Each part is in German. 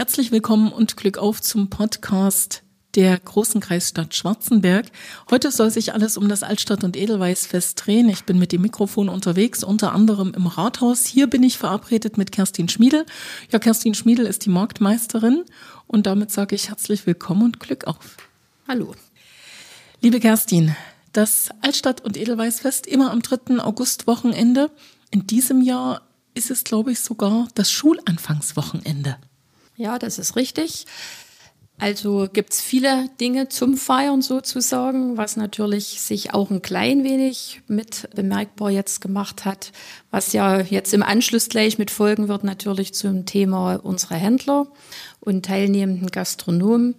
Herzlich willkommen und Glück auf zum Podcast der großen Kreisstadt Schwarzenberg. Heute soll sich alles um das Altstadt- und Edelweißfest drehen. Ich bin mit dem Mikrofon unterwegs, unter anderem im Rathaus. Hier bin ich verabredet mit Kerstin Schmiedel. Ja, Kerstin Schmiedel ist die Marktmeisterin und damit sage ich herzlich willkommen und Glück auf. Hallo. Liebe Kerstin, das Altstadt- und Edelweißfest immer am 3. August-Wochenende. In diesem Jahr ist es, glaube ich, sogar das Schulanfangswochenende. Ja, das ist richtig. Also gibt es viele Dinge zum Feiern sozusagen, was natürlich sich auch ein klein wenig mit bemerkbar jetzt gemacht hat, was ja jetzt im Anschluss gleich mit folgen wird, natürlich zum Thema unserer Händler und teilnehmenden Gastronomen.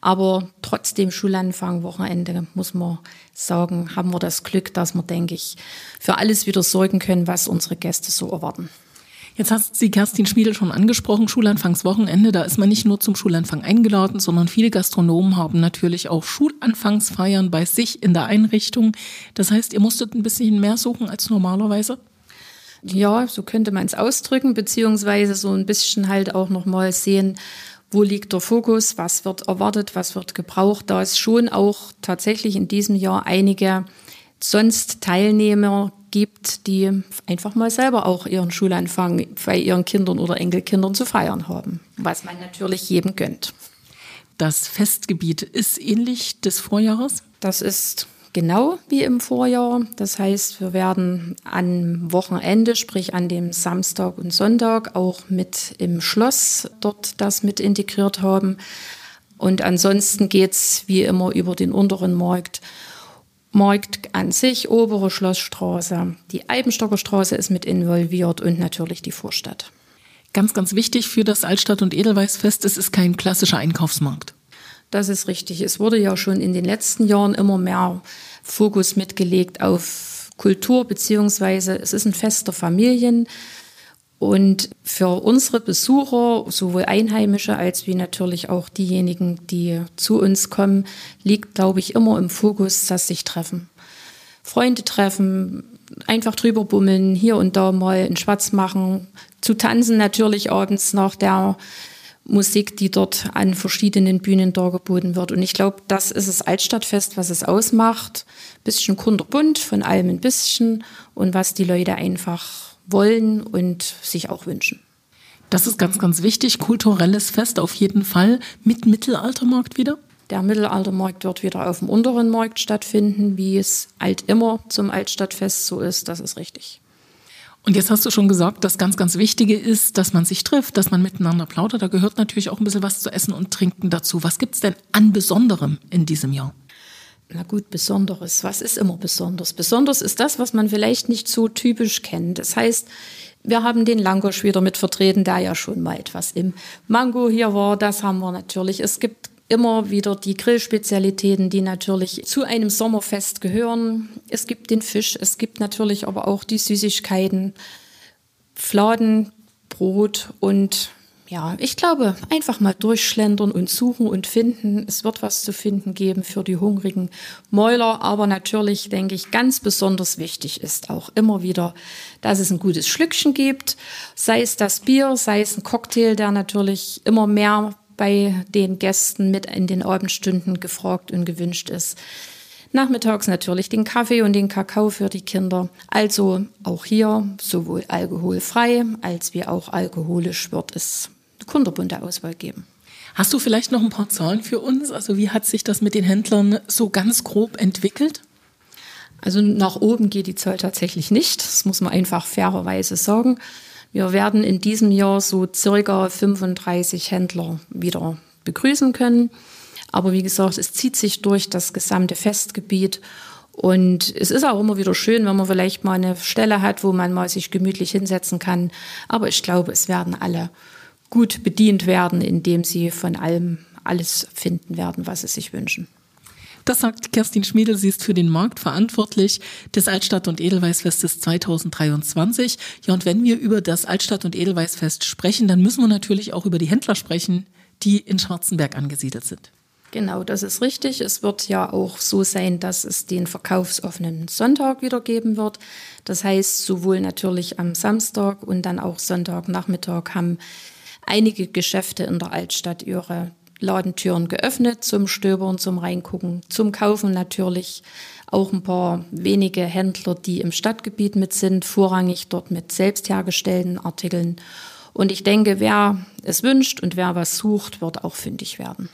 Aber trotzdem Schulanfang, Wochenende, muss man sagen, haben wir das Glück, dass wir, denke ich, für alles wieder sorgen können, was unsere Gäste so erwarten. Jetzt hast Sie Kerstin Schmiedel schon angesprochen, Schulanfangswochenende. Da ist man nicht nur zum Schulanfang eingeladen, sondern viele Gastronomen haben natürlich auch Schulanfangsfeiern bei sich in der Einrichtung. Das heißt, ihr musstet ein bisschen mehr suchen als normalerweise? Ja, so könnte man es ausdrücken, beziehungsweise so ein bisschen halt auch nochmal sehen, wo liegt der Fokus, was wird erwartet, was wird gebraucht. Da es schon auch tatsächlich in diesem Jahr einige sonst Teilnehmer gibt, die einfach mal selber auch ihren Schulanfang bei ihren Kindern oder Enkelkindern zu feiern haben, was man natürlich jedem gönnt. Das Festgebiet ist ähnlich des Vorjahres? Das ist genau wie im Vorjahr. Das heißt, wir werden am Wochenende, sprich an dem Samstag und Sonntag, auch mit im Schloss dort das mit integriert haben. Und ansonsten geht es wie immer über den unteren Markt Markt an sich, obere Schlossstraße, die Eibenstocker Straße ist mit involviert und natürlich die Vorstadt. Ganz, ganz wichtig für das Altstadt- und Edelweißfest, es ist kein klassischer Einkaufsmarkt. Das ist richtig. Es wurde ja schon in den letzten Jahren immer mehr Fokus mitgelegt auf Kultur, beziehungsweise es ist ein Fest der Familien. Und für unsere Besucher, sowohl Einheimische als wie natürlich auch diejenigen, die zu uns kommen, liegt, glaube ich, immer im Fokus, dass sich treffen. Freunde treffen, einfach drüber bummeln, hier und da mal einen Schwatz machen, zu tanzen natürlich abends nach der Musik, die dort an verschiedenen Bühnen dargeboten wird. Und ich glaube, das ist das Altstadtfest, was es ausmacht. Bisschen kunterbunt, von allem ein bisschen und was die Leute einfach wollen und sich auch wünschen. Das ist ganz, ganz wichtig. Kulturelles Fest auf jeden Fall mit Mittelaltermarkt wieder. Der Mittelaltermarkt wird wieder auf dem unteren Markt stattfinden, wie es alt immer zum Altstadtfest so ist. Das ist richtig. Und jetzt hast du schon gesagt, das ganz, ganz Wichtige ist, dass man sich trifft, dass man miteinander plaudert. Da gehört natürlich auch ein bisschen was zu essen und trinken dazu. Was gibt es denn an Besonderem in diesem Jahr? Na gut, Besonderes. Was ist immer besonders? Besonders ist das, was man vielleicht nicht so typisch kennt. Das heißt, wir haben den Langosch wieder mit vertreten, der ja schon mal etwas im Mango hier war. Das haben wir natürlich. Es gibt immer wieder die Grillspezialitäten, die natürlich zu einem Sommerfest gehören. Es gibt den Fisch, es gibt natürlich aber auch die Süßigkeiten, Fladen, Brot und ja, ich glaube, einfach mal durchschlendern und suchen und finden. Es wird was zu finden geben für die hungrigen Mäuler, aber natürlich, denke ich, ganz besonders wichtig ist auch immer wieder, dass es ein gutes Schlückchen gibt, sei es das Bier, sei es ein Cocktail, der natürlich immer mehr bei den Gästen mit in den Abendstunden gefragt und gewünscht ist. Nachmittags natürlich den Kaffee und den Kakao für die Kinder. Also auch hier sowohl alkoholfrei als wie auch alkoholisch wird es kunderbunte Auswahl geben. Hast du vielleicht noch ein paar Zahlen für uns? Also wie hat sich das mit den Händlern so ganz grob entwickelt? Also nach oben geht die Zahl tatsächlich nicht. Das muss man einfach fairerweise sagen. Wir werden in diesem Jahr so circa 35 Händler wieder begrüßen können. Aber wie gesagt, es zieht sich durch das gesamte Festgebiet. Und es ist auch immer wieder schön, wenn man vielleicht mal eine Stelle hat, wo man mal sich gemütlich hinsetzen kann. Aber ich glaube, es werden alle gut bedient werden, indem sie von allem alles finden werden, was sie sich wünschen. Das sagt Kerstin Schmiedel. Sie ist für den Markt verantwortlich des Altstadt- und Edelweißfestes 2023. Ja, und wenn wir über das Altstadt- und Edelweißfest sprechen, dann müssen wir natürlich auch über die Händler sprechen, die in Schwarzenberg angesiedelt sind. Genau, das ist richtig. Es wird ja auch so sein, dass es den verkaufsoffenen Sonntag wieder geben wird. Das heißt, sowohl natürlich am Samstag und dann auch Sonntagnachmittag haben einige Geschäfte in der Altstadt ihre Ladentüren geöffnet zum Stöbern, zum Reingucken, zum Kaufen natürlich. Auch ein paar wenige Händler, die im Stadtgebiet mit sind, vorrangig dort mit selbst hergestellten Artikeln. Und ich denke, wer es wünscht und wer was sucht, wird auch fündig werden.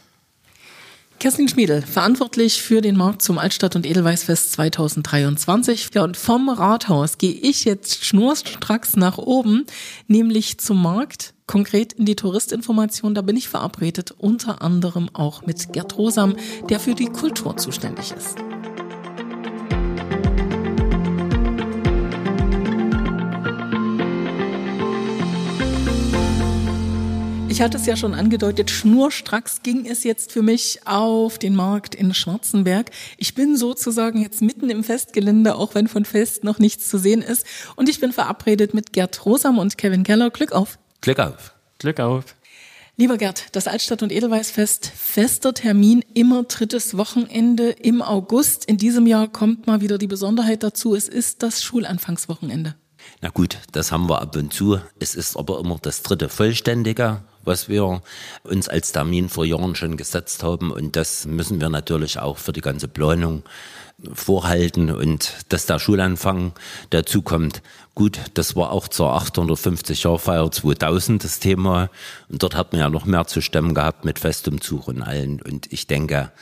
Kerstin Schmiedel, verantwortlich für den Markt zum Altstadt- und Edelweißfest 2023. Ja, und vom Rathaus gehe ich jetzt schnurstracks nach oben, nämlich zum Markt, konkret in die Touristinformation. Da bin ich verabredet, unter anderem auch mit Gerd Rosam, der für die Kultur zuständig ist. Ich hatte es ja schon angedeutet, schnurstracks ging es jetzt für mich auf den Markt in Schwarzenberg. Ich bin sozusagen jetzt mitten im Festgelände, auch wenn von Fest noch nichts zu sehen ist. Und ich bin verabredet mit Gerd Rosam und Kevin Keller. Glück auf. Glück auf. Glück auf. Lieber Gerd, das Altstadt- und Edelweißfest, fester Termin, immer drittes Wochenende im August. In diesem Jahr kommt mal wieder die Besonderheit dazu, es ist das Schulanfangswochenende. Na gut, das haben wir ab und zu. Es ist aber immer das dritte vollständige was wir uns als Termin vor Jahren schon gesetzt haben. Und das müssen wir natürlich auch für die ganze Planung vorhalten und dass der Schulanfang dazu kommt. Gut, das war auch zur 850 Jahr Feier 2000 das Thema und dort hat man ja noch mehr zu stemmen gehabt mit Festumzug und allen und ich denke,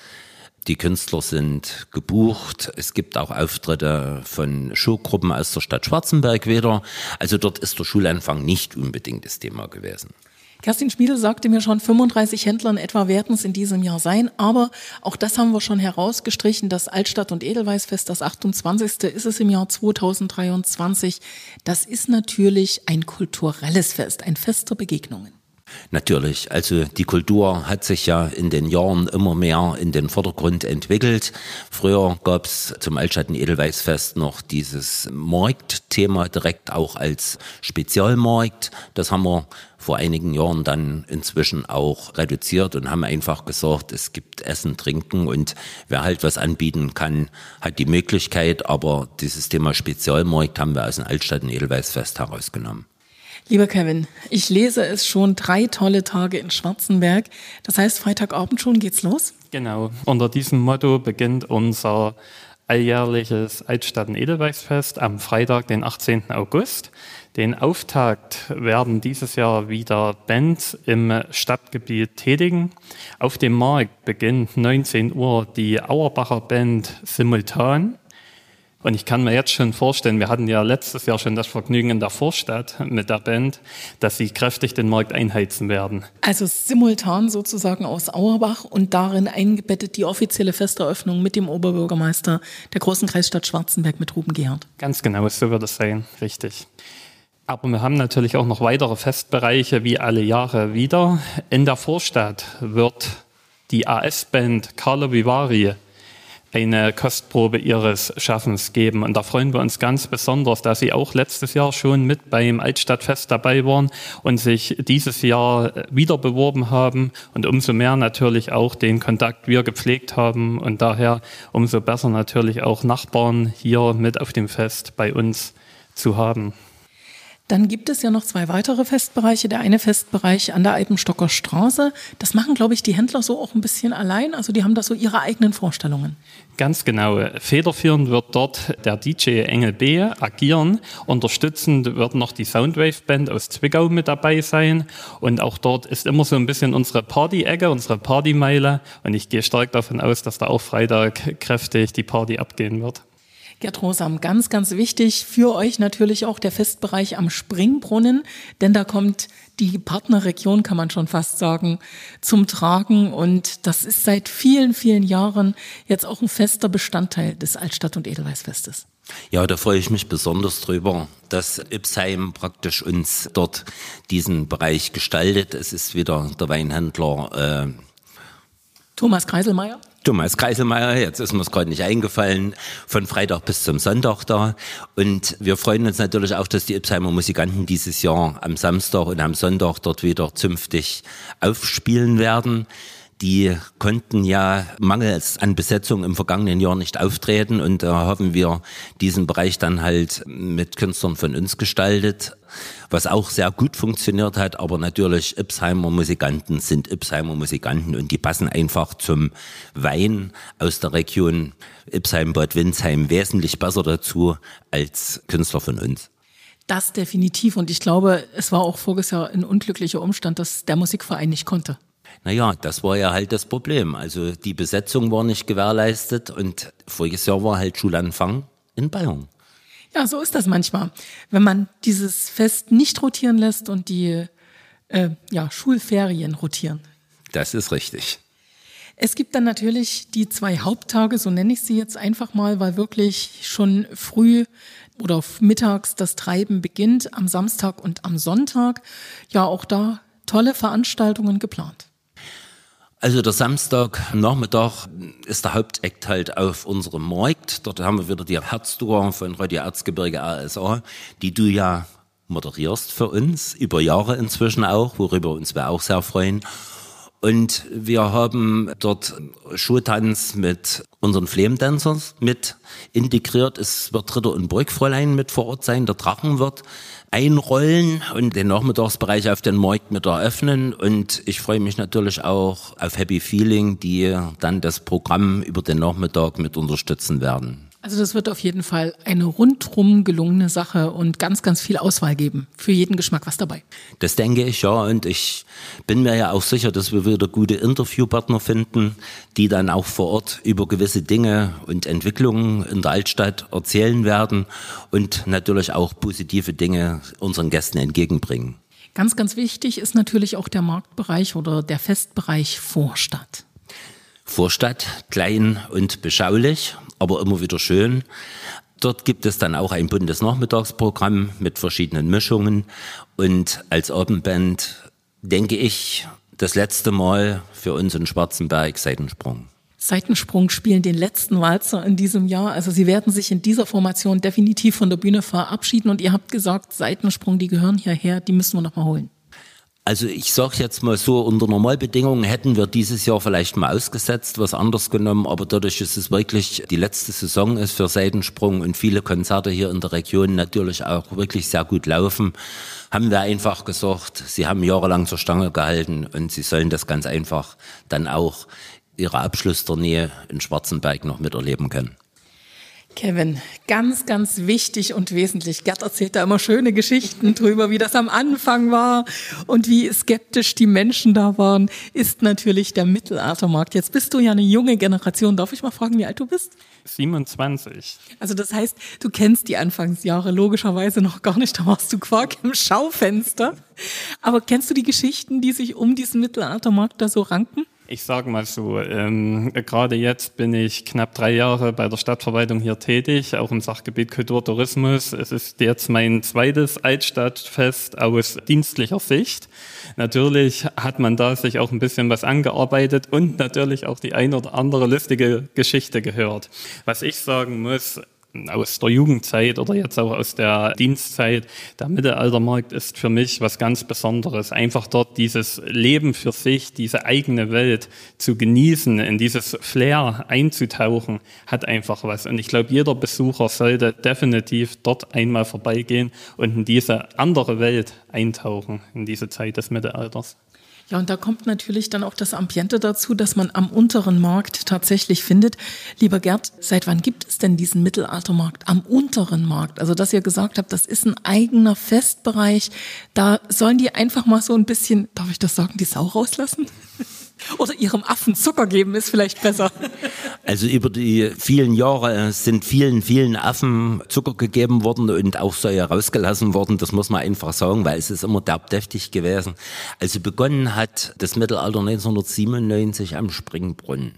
die Künstler sind gebucht. Es gibt auch Auftritte von Showgruppen aus der Stadt Schwarzenberg wieder. Also dort ist der Schulanfang nicht unbedingt das Thema gewesen. Kerstin Schmiedel sagte mir schon, 35 Händler in etwa werden es in diesem Jahr sein. Aber auch das haben wir schon herausgestrichen. Das Altstadt- und Edelweißfest, das 28. ist es im Jahr 2023. Das ist natürlich ein kulturelles Fest, ein Fest der Begegnungen. Natürlich, also die Kultur hat sich ja in den Jahren immer mehr in den Vordergrund entwickelt. Früher gab es zum Altschatten Edelweißfest noch dieses Marktthema direkt auch als Spezialmarkt. Das haben wir vor einigen Jahren dann inzwischen auch reduziert und haben einfach gesagt, es gibt Essen, Trinken und wer halt was anbieten kann, hat die Möglichkeit, aber dieses Thema Spezialmarkt haben wir aus dem Altstatten Edelweißfest herausgenommen. Lieber Kevin, ich lese es schon drei tolle Tage in Schwarzenberg. Das heißt, Freitagabend schon geht's los? Genau. Unter diesem Motto beginnt unser alljährliches Altstatten Edelweißfest am Freitag, den 18. August. Den Auftakt werden dieses Jahr wieder Bands im Stadtgebiet tätigen. Auf dem Markt beginnt 19 Uhr die Auerbacher Band simultan. Und ich kann mir jetzt schon vorstellen, wir hatten ja letztes Jahr schon das Vergnügen in der Vorstadt mit der Band, dass sie kräftig den Markt einheizen werden. Also simultan sozusagen aus Auerbach und darin eingebettet die offizielle Festeröffnung mit dem Oberbürgermeister der großen Kreisstadt Schwarzenberg mit Ruben Gerhardt. Ganz genau, so wird es sein, richtig. Aber wir haben natürlich auch noch weitere Festbereiche wie alle Jahre wieder. In der Vorstadt wird die AS-Band Carlo Vivari eine Kostprobe ihres Schaffens geben. Und da freuen wir uns ganz besonders, dass Sie auch letztes Jahr schon mit beim Altstadtfest dabei waren und sich dieses Jahr wieder beworben haben und umso mehr natürlich auch den Kontakt wir gepflegt haben und daher umso besser natürlich auch Nachbarn hier mit auf dem Fest bei uns zu haben. Dann gibt es ja noch zwei weitere Festbereiche. Der eine Festbereich an der Alpenstocker Straße. Das machen, glaube ich, die Händler so auch ein bisschen allein. Also die haben da so ihre eigenen Vorstellungen. Ganz genau. Federführend wird dort der DJ Engel B agieren. Unterstützend wird noch die Soundwave Band aus Zwickau mit dabei sein. Und auch dort ist immer so ein bisschen unsere Party-Ecke, unsere Partymeile. Und ich gehe stark davon aus, dass da auch Freitag kräftig die Party abgehen wird. Gerd Rosam, ganz, ganz wichtig für euch natürlich auch der Festbereich am Springbrunnen, denn da kommt die Partnerregion, kann man schon fast sagen, zum Tragen und das ist seit vielen, vielen Jahren jetzt auch ein fester Bestandteil des Altstadt- und Edelweißfestes. Ja, da freue ich mich besonders drüber, dass Ipsheim praktisch uns dort diesen Bereich gestaltet. Es ist wieder der Weinhändler äh, Thomas Kreiselmeier. Thomas Kreiselmeier, jetzt ist mir es gerade nicht eingefallen, von Freitag bis zum Sonntag da. Und wir freuen uns natürlich auch, dass die Ipsheimer Musikanten dieses Jahr am Samstag und am Sonntag dort wieder zünftig aufspielen werden. Die konnten ja mangels an Besetzung im vergangenen Jahr nicht auftreten und da haben wir diesen Bereich dann halt mit Künstlern von uns gestaltet, was auch sehr gut funktioniert hat, aber natürlich Ipsheimer Musikanten sind Ipsheimer Musikanten und die passen einfach zum Wein aus der Region Ipsheim-Bad Windsheim wesentlich besser dazu als Künstler von uns. Das definitiv. Und ich glaube, es war auch voriges Jahr ein unglücklicher Umstand, dass der Musikverein nicht konnte. Naja, das war ja halt das Problem. Also die Besetzung war nicht gewährleistet und voriges Jahr war halt Schulanfang in Bayern. Ja, so ist das manchmal. Wenn man dieses Fest nicht rotieren lässt und die äh, ja, Schulferien rotieren. Das ist richtig. Es gibt dann natürlich die zwei Haupttage, so nenne ich sie jetzt einfach mal, weil wirklich schon früh oder mittags das Treiben beginnt, am Samstag und am Sonntag. Ja, auch da tolle Veranstaltungen geplant. Also der Samstagnachmittag ist der Hauptakt halt auf unserem Markt. Dort haben wir wieder die Herztour von Radio Erzgebirge ASA, die du ja moderierst für uns, über Jahre inzwischen auch, worüber uns wir auch sehr freuen. Und wir haben dort Schultanz mit unseren Flamedancers mit integriert. Es wird Ritter und Burgfräulein mit vor Ort sein. Der Drachen wird einrollen und den Nachmittagsbereich auf den Markt mit eröffnen. Und ich freue mich natürlich auch auf Happy Feeling, die dann das Programm über den Nachmittag mit unterstützen werden. Also das wird auf jeden Fall eine rundrum gelungene Sache und ganz, ganz viel Auswahl geben. Für jeden Geschmack was dabei. Das denke ich ja und ich bin mir ja auch sicher, dass wir wieder gute Interviewpartner finden, die dann auch vor Ort über gewisse Dinge und Entwicklungen in der Altstadt erzählen werden und natürlich auch positive Dinge unseren Gästen entgegenbringen. Ganz, ganz wichtig ist natürlich auch der Marktbereich oder der Festbereich Vorstadt. Vorstadt, klein und beschaulich, aber immer wieder schön. Dort gibt es dann auch ein buntes Nachmittagsprogramm mit verschiedenen Mischungen und als Abendband denke ich das letzte Mal für uns in Schwarzenberg Seitensprung. Seitensprung spielen den letzten Walzer in diesem Jahr. Also sie werden sich in dieser Formation definitiv von der Bühne verabschieden und ihr habt gesagt, Seitensprung, die gehören hierher, die müssen wir noch mal holen. Also ich sage jetzt mal so, unter Normalbedingungen hätten wir dieses Jahr vielleicht mal ausgesetzt, was anders genommen, aber dadurch, dass es wirklich die letzte Saison ist für Seitensprung und viele Konzerte hier in der Region natürlich auch wirklich sehr gut laufen, haben wir einfach gesagt, sie haben jahrelang zur Stange gehalten und sie sollen das ganz einfach dann auch ihre Abschlusstournee in Schwarzenberg noch miterleben können. Kevin, ganz, ganz wichtig und wesentlich. Gerd erzählt da immer schöne Geschichten drüber, wie das am Anfang war und wie skeptisch die Menschen da waren, ist natürlich der Mittelaltermarkt. Jetzt bist du ja eine junge Generation. Darf ich mal fragen, wie alt du bist? 27. Also das heißt, du kennst die Anfangsjahre logischerweise noch gar nicht. Da warst du Quark im Schaufenster. Aber kennst du die Geschichten, die sich um diesen Mittelaltermarkt da so ranken? Ich sage mal so, ähm, gerade jetzt bin ich knapp drei Jahre bei der Stadtverwaltung hier tätig, auch im Sachgebiet Kulturtourismus. Es ist jetzt mein zweites Altstadtfest aus dienstlicher Sicht. Natürlich hat man da sich auch ein bisschen was angearbeitet und natürlich auch die ein oder andere lustige Geschichte gehört. Was ich sagen muss, aus der Jugendzeit oder jetzt auch aus der Dienstzeit. Der Mittelaltermarkt ist für mich was ganz Besonderes. Einfach dort dieses Leben für sich, diese eigene Welt zu genießen, in dieses Flair einzutauchen, hat einfach was. Und ich glaube, jeder Besucher sollte definitiv dort einmal vorbeigehen und in diese andere Welt eintauchen, in diese Zeit des Mittelalters. Ja, und da kommt natürlich dann auch das Ambiente dazu, dass man am unteren Markt tatsächlich findet. Lieber Gerd, seit wann gibt es denn diesen Mittelaltermarkt am unteren Markt? Also, dass ihr gesagt habt, das ist ein eigener Festbereich. Da sollen die einfach mal so ein bisschen, darf ich das sagen, die Sau rauslassen? Oder ihrem Affen Zucker geben ist vielleicht besser. Also über die vielen Jahre sind vielen, vielen Affen Zucker gegeben worden und auch Säue rausgelassen worden. Das muss man einfach sagen, weil es ist immer derbdeftig gewesen. Also begonnen hat das Mittelalter 1997 am Springbrunnen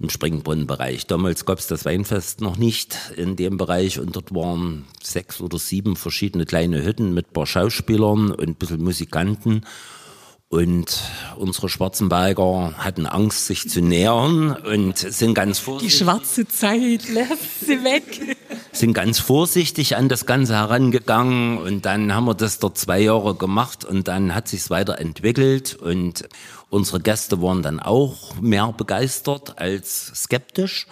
im Springbrunnenbereich. Damals gab es das Weinfest noch nicht in dem Bereich und dort waren sechs oder sieben verschiedene kleine Hütten mit ein paar Schauspielern und ein bisschen Musikanten. Und unsere Schwarzenberger hatten Angst, sich zu nähern und sind ganz vorsichtig. Die schwarze Zeit lässt sie weg. Sind ganz vorsichtig an das Ganze herangegangen und dann haben wir das dort zwei Jahre gemacht und dann hat sich's weiterentwickelt und Unsere Gäste waren dann auch mehr begeistert als skeptisch.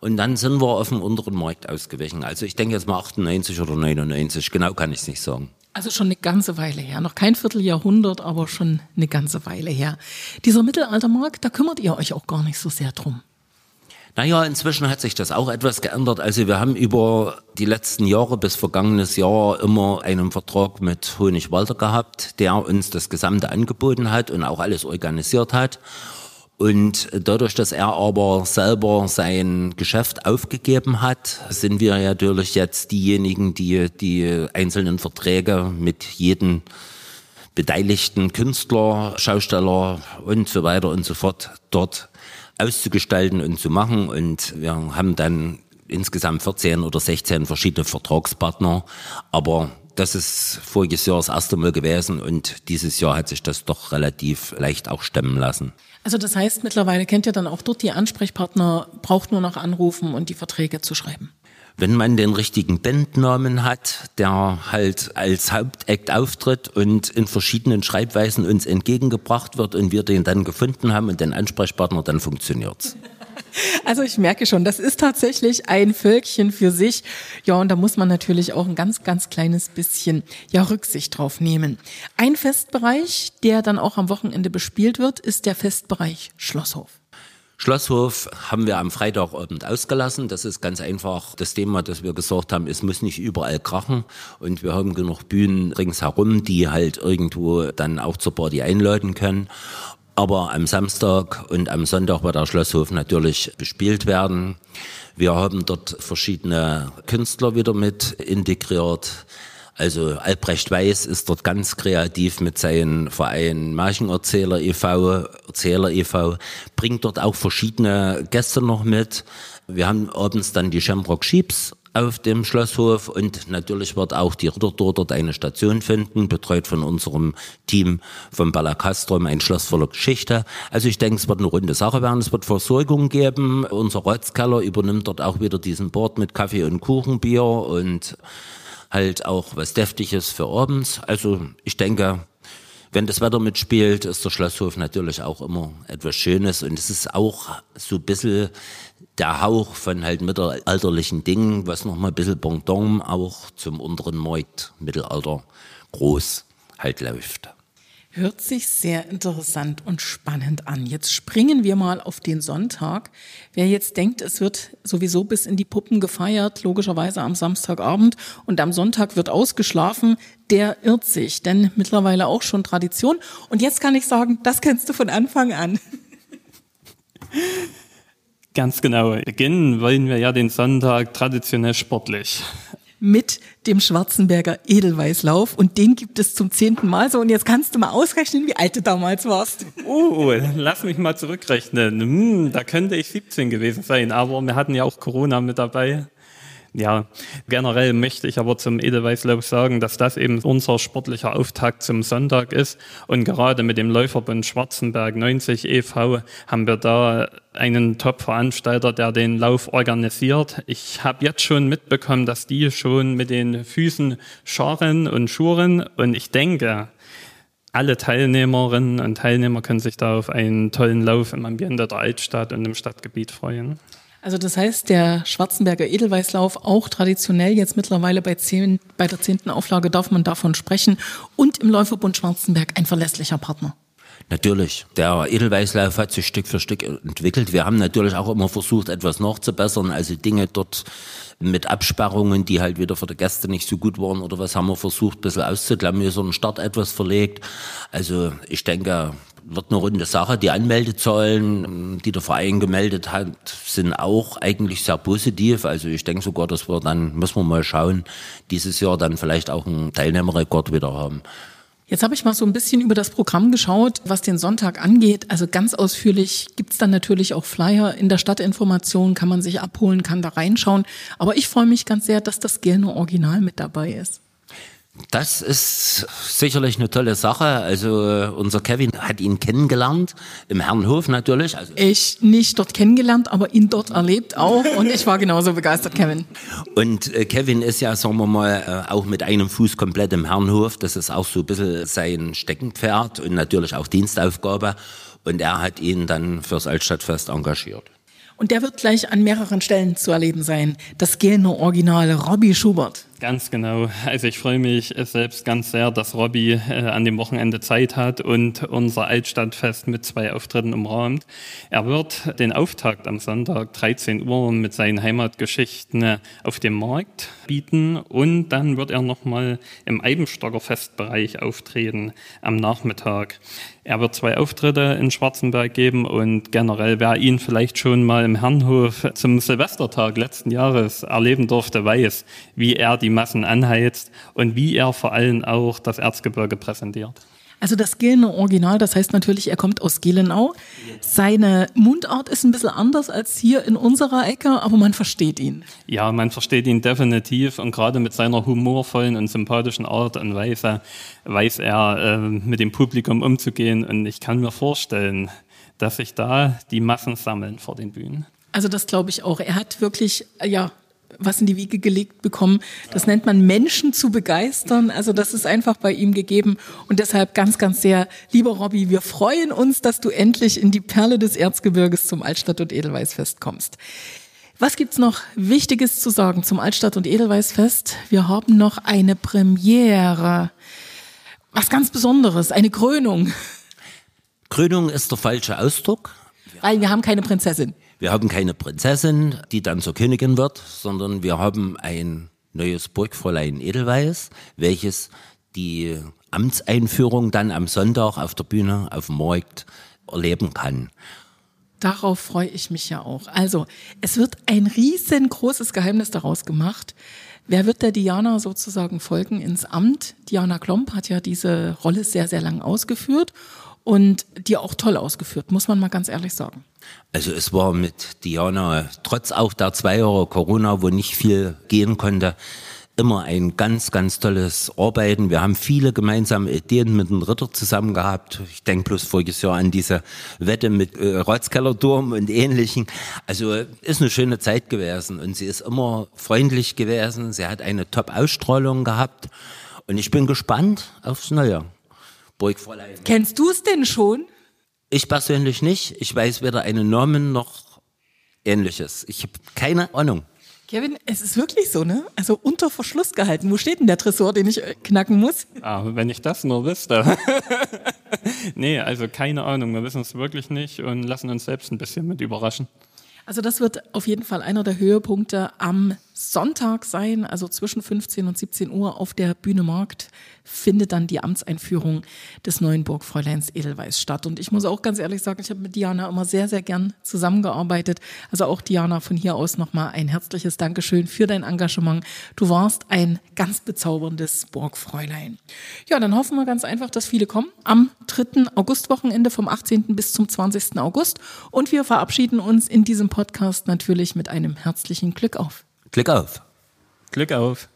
Und dann sind wir auf dem unteren Markt ausgewichen. Also ich denke jetzt mal 98 oder 99, genau kann ich es nicht sagen. Also schon eine ganze Weile her. Noch kein Vierteljahrhundert, aber schon eine ganze Weile her. Dieser Mittelaltermarkt, da kümmert ihr euch auch gar nicht so sehr drum. Naja, inzwischen hat sich das auch etwas geändert. Also wir haben über die letzten Jahre bis vergangenes Jahr immer einen Vertrag mit Honig Walter gehabt, der uns das Gesamte angeboten hat und auch alles organisiert hat. Und dadurch, dass er aber selber sein Geschäft aufgegeben hat, sind wir natürlich jetzt diejenigen, die die einzelnen Verträge mit jedem beteiligten Künstler, Schausteller und so weiter und so fort dort auszugestalten und zu machen. Und wir haben dann insgesamt 14 oder 16 verschiedene Vertragspartner. Aber das ist voriges Jahr das erste Mal gewesen und dieses Jahr hat sich das doch relativ leicht auch stemmen lassen. Also das heißt, mittlerweile kennt ihr dann auch dort die Ansprechpartner, braucht nur noch anrufen und die Verträge zu schreiben. Wenn man den richtigen Bandnamen hat, der halt als Hauptakt auftritt und in verschiedenen Schreibweisen uns entgegengebracht wird und wir den dann gefunden haben und den Ansprechpartner, dann funktioniert's. Also ich merke schon, das ist tatsächlich ein Völkchen für sich. Ja, und da muss man natürlich auch ein ganz, ganz kleines bisschen ja, Rücksicht drauf nehmen. Ein Festbereich, der dann auch am Wochenende bespielt wird, ist der Festbereich Schlosshof. Schlosshof haben wir am Freitagabend ausgelassen. Das ist ganz einfach das Thema, dass wir gesagt haben, es muss nicht überall krachen. Und wir haben genug Bühnen ringsherum, die halt irgendwo dann auch zur Party einladen können. Aber am Samstag und am Sonntag wird der Schlosshof natürlich bespielt werden. Wir haben dort verschiedene Künstler wieder mit integriert. Also Albrecht Weiß ist dort ganz kreativ mit seinem Verein Märchenerzähler e.V., Erzähler e.V., bringt dort auch verschiedene Gäste noch mit. Wir haben abends dann die Shamrock Sheeps auf dem Schlosshof und natürlich wird auch die Rittertour dort eine Station finden, betreut von unserem Team vom Ballacastrum, ein Schloss voller Geschichte. Also ich denke, es wird eine runde Sache werden, es wird Versorgung geben. Unser Rotzkeller übernimmt dort auch wieder diesen Board mit Kaffee und Kuchenbier und halt auch was Deftiges für abends. Also ich denke, wenn das Wetter mitspielt, ist der Schlosshof natürlich auch immer etwas Schönes und es ist auch so ein bisschen der Hauch von halt mittelalterlichen Dingen, was noch mal ein bisschen Pendant auch zum unteren Markt Mittelalter groß halt läuft. Hört sich sehr interessant und spannend an. Jetzt springen wir mal auf den Sonntag. Wer jetzt denkt, es wird sowieso bis in die Puppen gefeiert, logischerweise am Samstagabend und am Sonntag wird ausgeschlafen, der irrt sich, denn mittlerweile auch schon Tradition. Und jetzt kann ich sagen, das kennst du von Anfang an. Ganz genau. Beginnen wollen wir ja den Sonntag traditionell sportlich mit dem Schwarzenberger Edelweißlauf und den gibt es zum zehnten Mal so und jetzt kannst du mal ausrechnen, wie alt du damals warst. Oh, lass mich mal zurückrechnen. Hm, da könnte ich 17 gewesen sein, aber wir hatten ja auch Corona mit dabei. Ja, generell möchte ich aber zum Edelweißlauf sagen, dass das eben unser sportlicher Auftakt zum Sonntag ist. Und gerade mit dem Läuferbund Schwarzenberg 90 e.V. haben wir da einen Top-Veranstalter, der den Lauf organisiert. Ich habe jetzt schon mitbekommen, dass die schon mit den Füßen scharren und schuren. Und ich denke, alle Teilnehmerinnen und Teilnehmer können sich da auf einen tollen Lauf im Ambiente der Altstadt und im Stadtgebiet freuen. Also das heißt, der Schwarzenberger Edelweißlauf auch traditionell jetzt mittlerweile bei, zehn, bei der zehnten Auflage darf man davon sprechen und im Läuferbund Schwarzenberg ein verlässlicher Partner. Natürlich. Der Edelweißlauf hat sich Stück für Stück entwickelt. Wir haben natürlich auch immer versucht, etwas nachzubessern. Also Dinge dort mit Absperrungen, die halt wieder für die Gäste nicht so gut waren oder was haben wir versucht, ein bisschen auszuklamüsern, Start etwas verlegt. Also ich denke, wird eine runde Sache. Die Anmeldezahlen, die der Verein gemeldet hat, sind auch eigentlich sehr positiv. Also ich denke sogar, dass wir dann, müssen wir mal schauen, dieses Jahr dann vielleicht auch einen Teilnehmerrekord wieder haben. Jetzt habe ich mal so ein bisschen über das Programm geschaut, was den Sonntag angeht. Also ganz ausführlich gibt's dann natürlich auch Flyer in der Stadtinformation, kann man sich abholen, kann da reinschauen. Aber ich freue mich ganz sehr, dass das Gelner Original mit dabei ist. Das ist sicherlich eine tolle Sache. Also äh, unser Kevin hat ihn kennengelernt, im Herrenhof natürlich. Also ich nicht dort kennengelernt, aber ihn dort erlebt auch und ich war genauso begeistert, Kevin. Und äh, Kevin ist ja, sagen wir mal, äh, auch mit einem Fuß komplett im Herrenhof. Das ist auch so ein bisschen sein Steckenpferd und natürlich auch Dienstaufgabe. und er hat ihn dann fürs Altstadtfest engagiert. Und der wird gleich an mehreren Stellen zu erleben sein. Das Gelner Original Robbie Schubert. Ganz genau. Also ich freue mich selbst ganz sehr, dass Robbie äh, an dem Wochenende Zeit hat und unser Altstadtfest mit zwei Auftritten umrahmt. Er wird den Auftakt am Sonntag 13 Uhr mit seinen Heimatgeschichten auf dem Markt bieten und dann wird er nochmal im Eibenstocker Festbereich auftreten am Nachmittag. Er wird zwei Auftritte in Schwarzenberg geben und generell, wer ihn vielleicht schon mal im Herrenhof zum Silvestertag letzten Jahres erleben durfte, weiß, wie er die Massen anheizt und wie er vor allem auch das Erzgebirge präsentiert. Also das Gelener Original, das heißt natürlich, er kommt aus Gelenau. Seine Mundart ist ein bisschen anders als hier in unserer Ecke, aber man versteht ihn. Ja, man versteht ihn definitiv und gerade mit seiner humorvollen und sympathischen Art und Weise weiß er, äh, mit dem Publikum umzugehen und ich kann mir vorstellen, dass sich da die Massen sammeln vor den Bühnen. Also das glaube ich auch. Er hat wirklich, ja, was in die Wiege gelegt bekommen. Das nennt man Menschen zu begeistern. Also das ist einfach bei ihm gegeben. Und deshalb ganz, ganz sehr, lieber Robby, wir freuen uns, dass du endlich in die Perle des Erzgebirges zum Altstadt- und Edelweißfest kommst. Was gibt's noch Wichtiges zu sagen zum Altstadt- und Edelweißfest? Wir haben noch eine Premiere. Was ganz Besonderes, eine Krönung. Krönung ist der falsche Ausdruck. Weil wir haben keine Prinzessin. Wir haben keine Prinzessin, die dann zur Königin wird, sondern wir haben ein neues Burgfräulein Edelweiß, welches die Amtseinführung dann am Sonntag auf der Bühne auf dem Markt erleben kann. Darauf freue ich mich ja auch. Also, es wird ein riesengroßes Geheimnis daraus gemacht. Wer wird der Diana sozusagen folgen ins Amt? Diana Klomp hat ja diese Rolle sehr, sehr lang ausgeführt und die auch toll ausgeführt, muss man mal ganz ehrlich sagen. Also es war mit Diana, trotz auch der zwei Jahre Corona, wo nicht viel gehen konnte, immer ein ganz, ganz tolles Arbeiten. Wir haben viele gemeinsame Ideen mit dem Ritter zusammen gehabt. Ich denke bloß voriges Jahr an diese Wette mit äh, Ratskellerturm und Ähnlichen. Also ist eine schöne Zeit gewesen und sie ist immer freundlich gewesen. Sie hat eine Top-Ausstrahlung gehabt und ich bin gespannt aufs Neue. Burgfräulein. Kennst du es denn schon? Ich persönlich nicht. Ich weiß weder einen Namen noch ähnliches. Ich habe keine Ahnung. Kevin, es ist wirklich so, ne? Also unter Verschluss gehalten. Wo steht denn der Tresor, den ich äh, knacken muss? Ah, wenn ich das nur wüsste. nee, also keine Ahnung. Wir wissen es wirklich nicht und lassen uns selbst ein bisschen mit überraschen. Also das wird auf jeden Fall einer der Höhepunkte am Sonntag sein, also zwischen 15 und 17 Uhr auf der Bühne Markt findet dann die Amtseinführung des neuen Burgfräuleins Edelweiß statt. Und ich muss auch ganz ehrlich sagen, ich habe mit Diana immer sehr, sehr gern zusammengearbeitet. Also auch Diana von hier aus nochmal ein herzliches Dankeschön für dein Engagement. Du warst ein ganz bezauberndes Burgfräulein. Ja, dann hoffen wir ganz einfach, dass viele kommen am 3. Augustwochenende vom 18. bis zum 20. August. Und wir verabschieden uns in diesem Podcast natürlich mit einem herzlichen Glück auf. Glück auf. Glück auf.